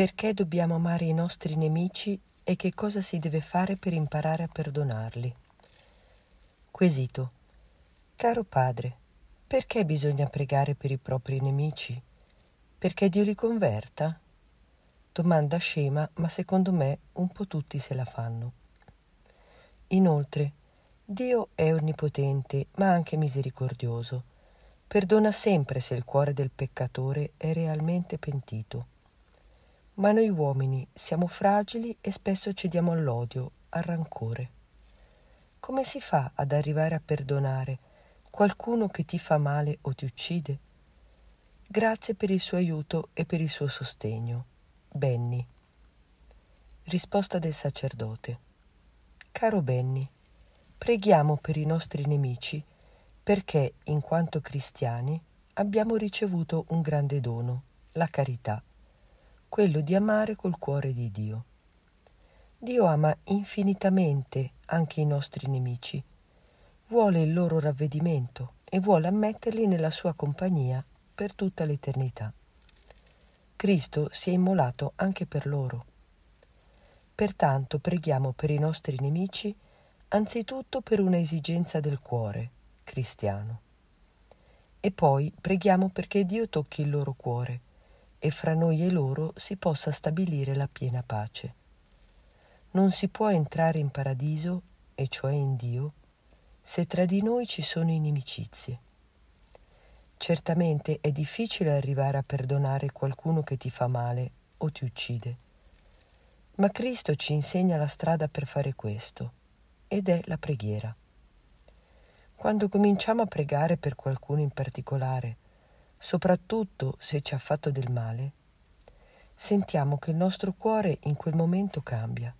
Perché dobbiamo amare i nostri nemici e che cosa si deve fare per imparare a perdonarli? Quesito. Caro padre, perché bisogna pregare per i propri nemici? Perché Dio li converta? Domanda scema, ma secondo me un po' tutti se la fanno. Inoltre, Dio è onnipotente, ma anche misericordioso. Perdona sempre se il cuore del peccatore è realmente pentito. Ma noi uomini siamo fragili e spesso cediamo all'odio, al rancore. Come si fa ad arrivare a perdonare qualcuno che ti fa male o ti uccide? Grazie per il suo aiuto e per il suo sostegno. Benny. Risposta del sacerdote. Caro Benny, preghiamo per i nostri nemici perché, in quanto cristiani, abbiamo ricevuto un grande dono, la carità quello di amare col cuore di Dio. Dio ama infinitamente anche i nostri nemici, vuole il loro ravvedimento e vuole ammetterli nella sua compagnia per tutta l'eternità. Cristo si è immolato anche per loro. Pertanto preghiamo per i nostri nemici anzitutto per una esigenza del cuore cristiano. E poi preghiamo perché Dio tocchi il loro cuore e fra noi e loro si possa stabilire la piena pace. Non si può entrare in paradiso, e cioè in Dio, se tra di noi ci sono inimicizie. Certamente è difficile arrivare a perdonare qualcuno che ti fa male o ti uccide, ma Cristo ci insegna la strada per fare questo, ed è la preghiera. Quando cominciamo a pregare per qualcuno in particolare, soprattutto se ci ha fatto del male, sentiamo che il nostro cuore in quel momento cambia.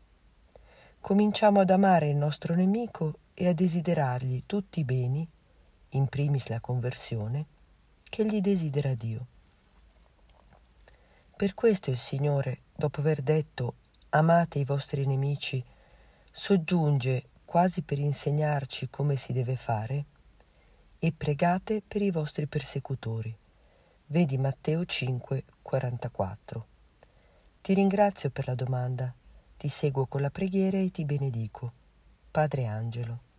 Cominciamo ad amare il nostro nemico e a desiderargli tutti i beni, in primis la conversione, che gli desidera Dio. Per questo il Signore, dopo aver detto amate i vostri nemici, soggiunge quasi per insegnarci come si deve fare, e pregate per i vostri persecutori. Vedi Matteo 5, 44. Ti ringrazio per la domanda, ti seguo con la preghiera e ti benedico. Padre Angelo.